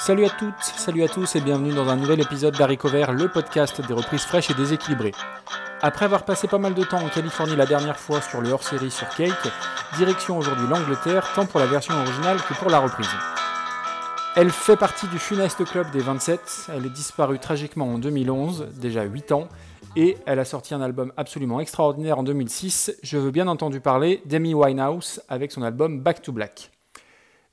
Salut à toutes, salut à tous et bienvenue dans un nouvel épisode d'Harry Vert, le podcast des reprises fraîches et déséquilibrées. Après avoir passé pas mal de temps en Californie la dernière fois sur le hors-série sur Cake, direction aujourd'hui l'Angleterre, tant pour la version originale que pour la reprise. Elle fait partie du funeste club des 27, elle est disparue tragiquement en 2011, déjà 8 ans, et elle a sorti un album absolument extraordinaire en 2006. Je veux bien entendu parler d'Amy Winehouse avec son album Back to Black.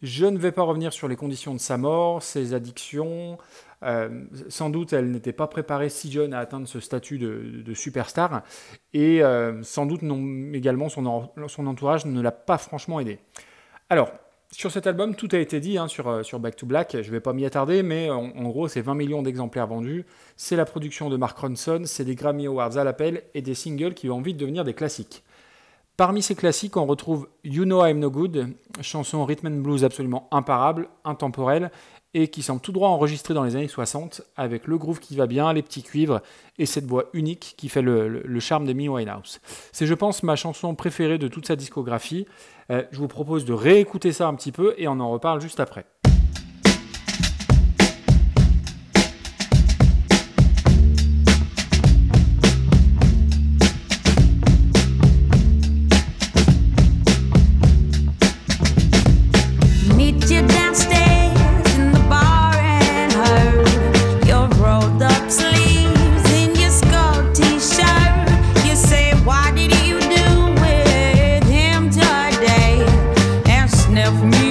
Je ne vais pas revenir sur les conditions de sa mort, ses addictions. Euh, sans doute, elle n'était pas préparée si jeune à atteindre ce statut de, superstar. Et euh, sans doute, également, son, entourage ne l'a pas franchement aidé. Alors, sur cet album, tout a été dit hein, sur, euh, sur, Back to Black. Je ne vais pas m'y attarder, mais en, gros, c'est 20 millions d'exemplaires vendus. C'est la production de Mark Ronson, c'est des Grammy Awards à l'appel et des singles qui ont envie de devenir des classiques. Parmi ces classiques, on retrouve You Know I'm No Good, chanson rhythm and blues absolument imparable, intemporelle, et qui semble tout droit enregistrée dans les années 60, avec le groove qui va bien, les petits cuivres, et cette voix unique qui fait le, charme d'Amy Winehouse. C'est, je pense, ma chanson préférée de toute sa discographie. Euh, je vous propose de réécouter ça un petit peu, et on en reparle juste après. me.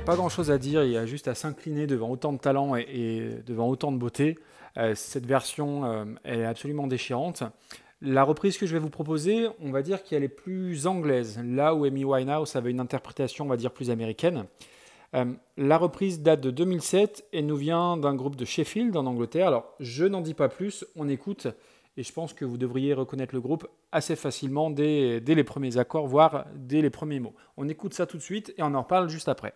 Pas grand chose à dire, il y a juste à s'incliner devant autant de talent et, devant autant de beauté. Euh, cette version euh, est absolument déchirante. La reprise que je vais vous proposer, on va dire qu'elle est plus anglaise, là où Amy Winehouse avait une interprétation, on va dire, plus américaine. Euh, la reprise date de 2007 et nous vient d'un groupe de Sheffield en Angleterre. Alors, je n'en dis pas plus, on écoute et je pense que vous devriez reconnaître le groupe assez facilement dès, les premiers accords, voire dès les premiers mots. On écoute ça tout de suite et on en reparle juste après.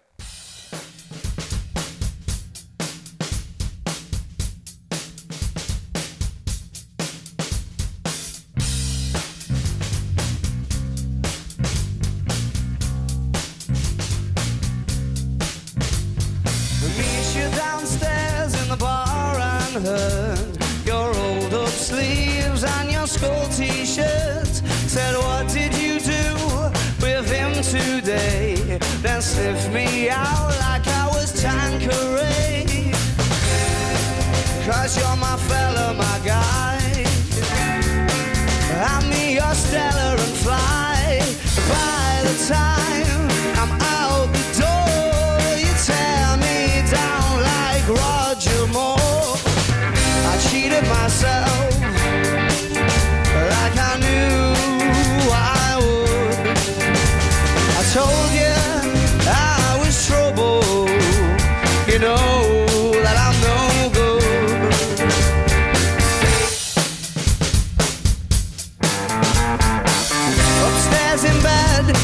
Sniff me out like I was Tanqueray. Cause you're my fella, my guy. I'm your stellar and fly. By the time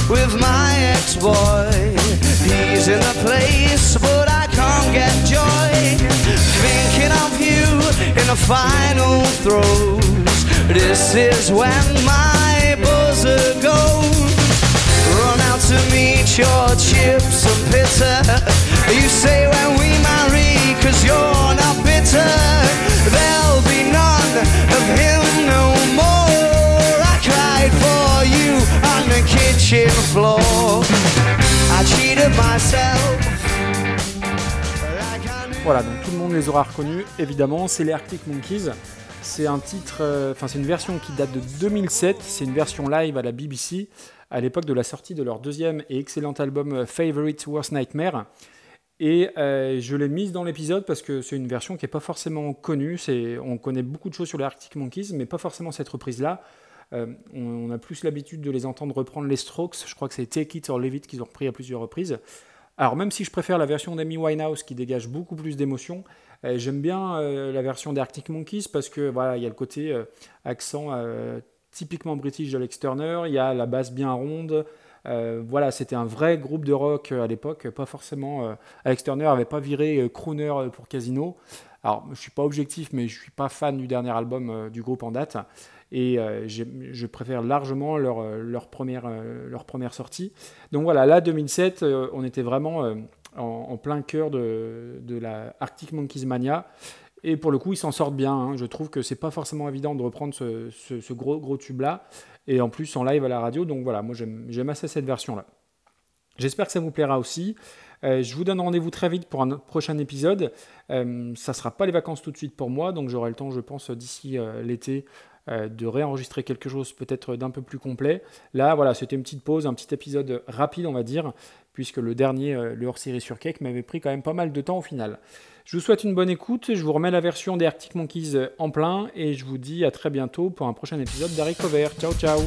with my ex-boy. He's in a place, but I can't get joy. Thinking of you in the final throes. This is when my buzzer goes. Run out to meet your chips and bitter. You say when we marry, cause you're not bitter, Voilà, donc tout le monde les aura reconnus, évidemment, c'est les Arctic Monkeys. C'est un titre, euh, enfin c'est une version qui date de 2007, c'est une version live à la BBC, à l'époque de la sortie de leur deuxième et excellent album euh, Favorite Worst Nightmare. Et euh, je l'ai mise dans l'épisode parce que c'est une version qui n'est pas forcément connue. on connaît beaucoup de choses sur les Arctic Monkeys, mais pas forcément cette reprise-là. On, a plus l'habitude de les entendre reprendre les Strokes. Je crois que c'est Take It or Leave It qu'ils ont repris à plusieurs reprises. Alors même si je préfère la version d'Amy Winehouse qui dégage beaucoup plus d'émotions, euh, j'aime bien euh, la version d'Arctic Monkeys parce que voilà, il y a le côté euh, accent typiquement british d'Alex Turner, il y a la basse bien ronde. voilà, c'était un vrai groupe de rock à l'époque, pas forcément. Alex Turner n'avait pas viré crooner pour Casino. Alors, je suis pas objectif, mais je suis pas fan du dernier album du groupe en date et euh, je préfère largement leur, euh, euh, leur première sortie. Donc voilà, là 2007, on était vraiment en, plein cœur de, de, la Arctic Monkeys Mania. Et pour le coup, ils s'en sortent bien. Hein. Je trouve que c'est pas forcément évident de reprendre ce, gros, gros tube-là. Et en plus, en live à la radio. Donc voilà, moi j'aime assez cette version-là. J'espère que ça vous plaira aussi. je vous donne rendez-vous très vite pour un prochain épisode. ça ne sera pas les vacances tout de suite pour moi, donc j'aurai le temps, je pense, d'ici l'été euh, de réenregistrer quelque chose peut-être d'un peu plus complet. Là, voilà, c'était une petite pause, un petit épisode rapide, on va dire, puisque le dernier, euh, le hors-série sur Cake, m'avait pris quand même pas mal de temps au final. Je vous souhaite une bonne écoute, je vous remets la version des Arctic Monkeys en plein, et je vous dis à très bientôt pour un prochain épisode d'Harry Cover. Ciao, ciao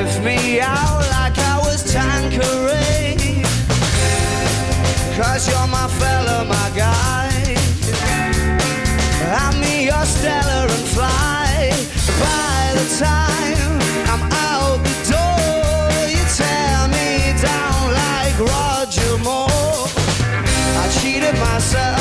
sniff me out like I was Tanqueray. Cause you're my fella, my guy. I'm your stellar and fly. By the time I'm out the door, you tear me down like Roger Moore. I cheated myself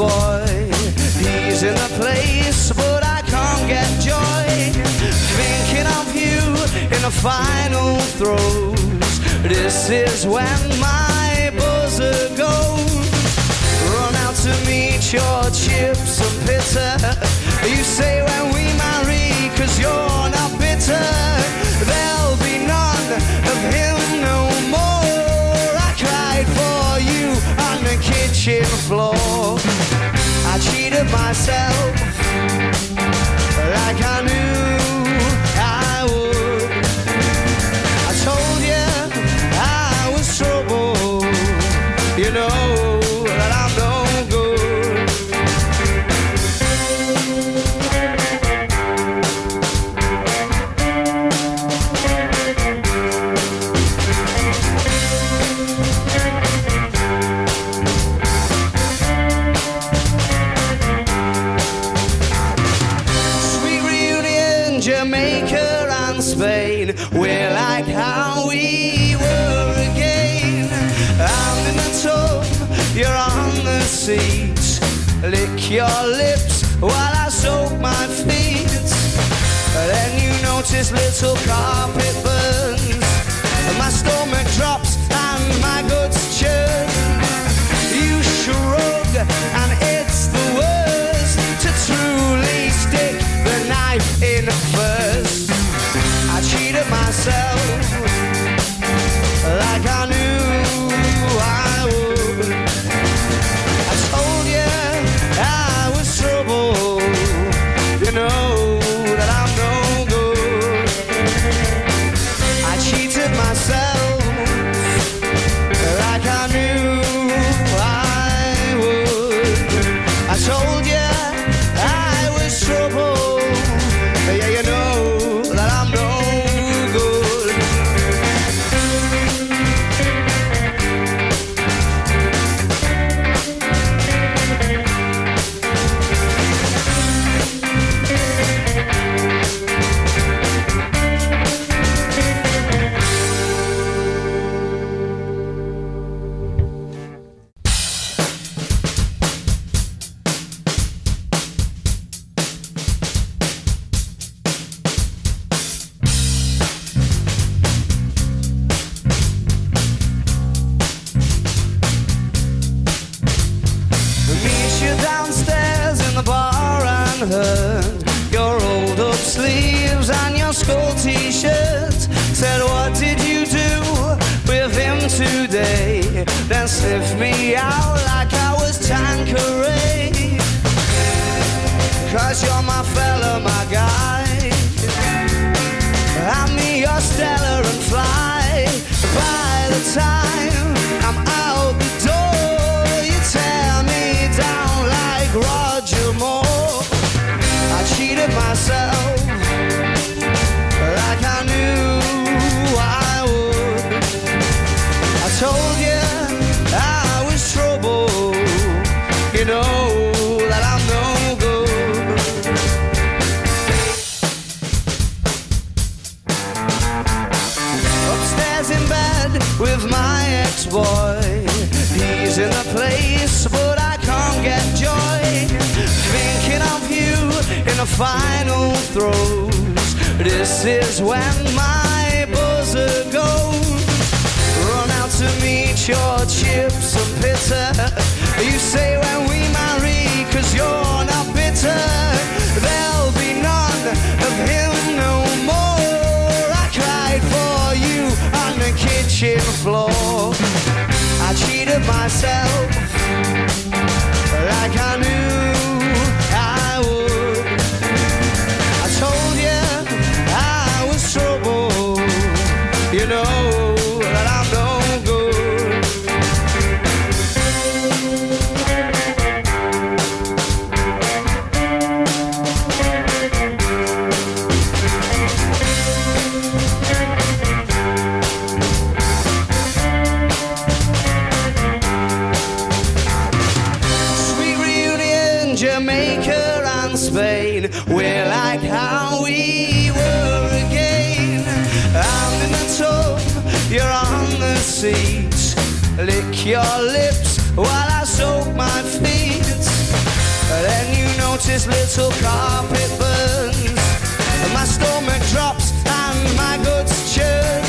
ex-boy. He's in a place, but I can't get joy. Thinking of you in the final throes. This is when my buzzer goes. Run out to meet your chips and bitter. You say when we marry, cause you're not bitter, there'll be none of him no more. I cried for you on the kitchen floor. I cheated myself like I knew lick your lips while I soak my feet. Then you notice little carpet then sniff me out like I was Tanqueray. Cause you're my fella, my guy. Final throes. This is when my buzzer goes. Run out to meet your chips and bitter. You say when we marry, cause you're not bitter. There'll be none of him no more. I cried for you on the kitchen floor. I cheated myself seats. Lick your lips while I soak my feet. Then you notice little carpet burns. My stomach drops and my guts churn.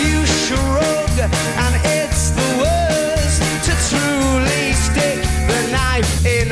You shrug and it's the worst to truly stick the knife in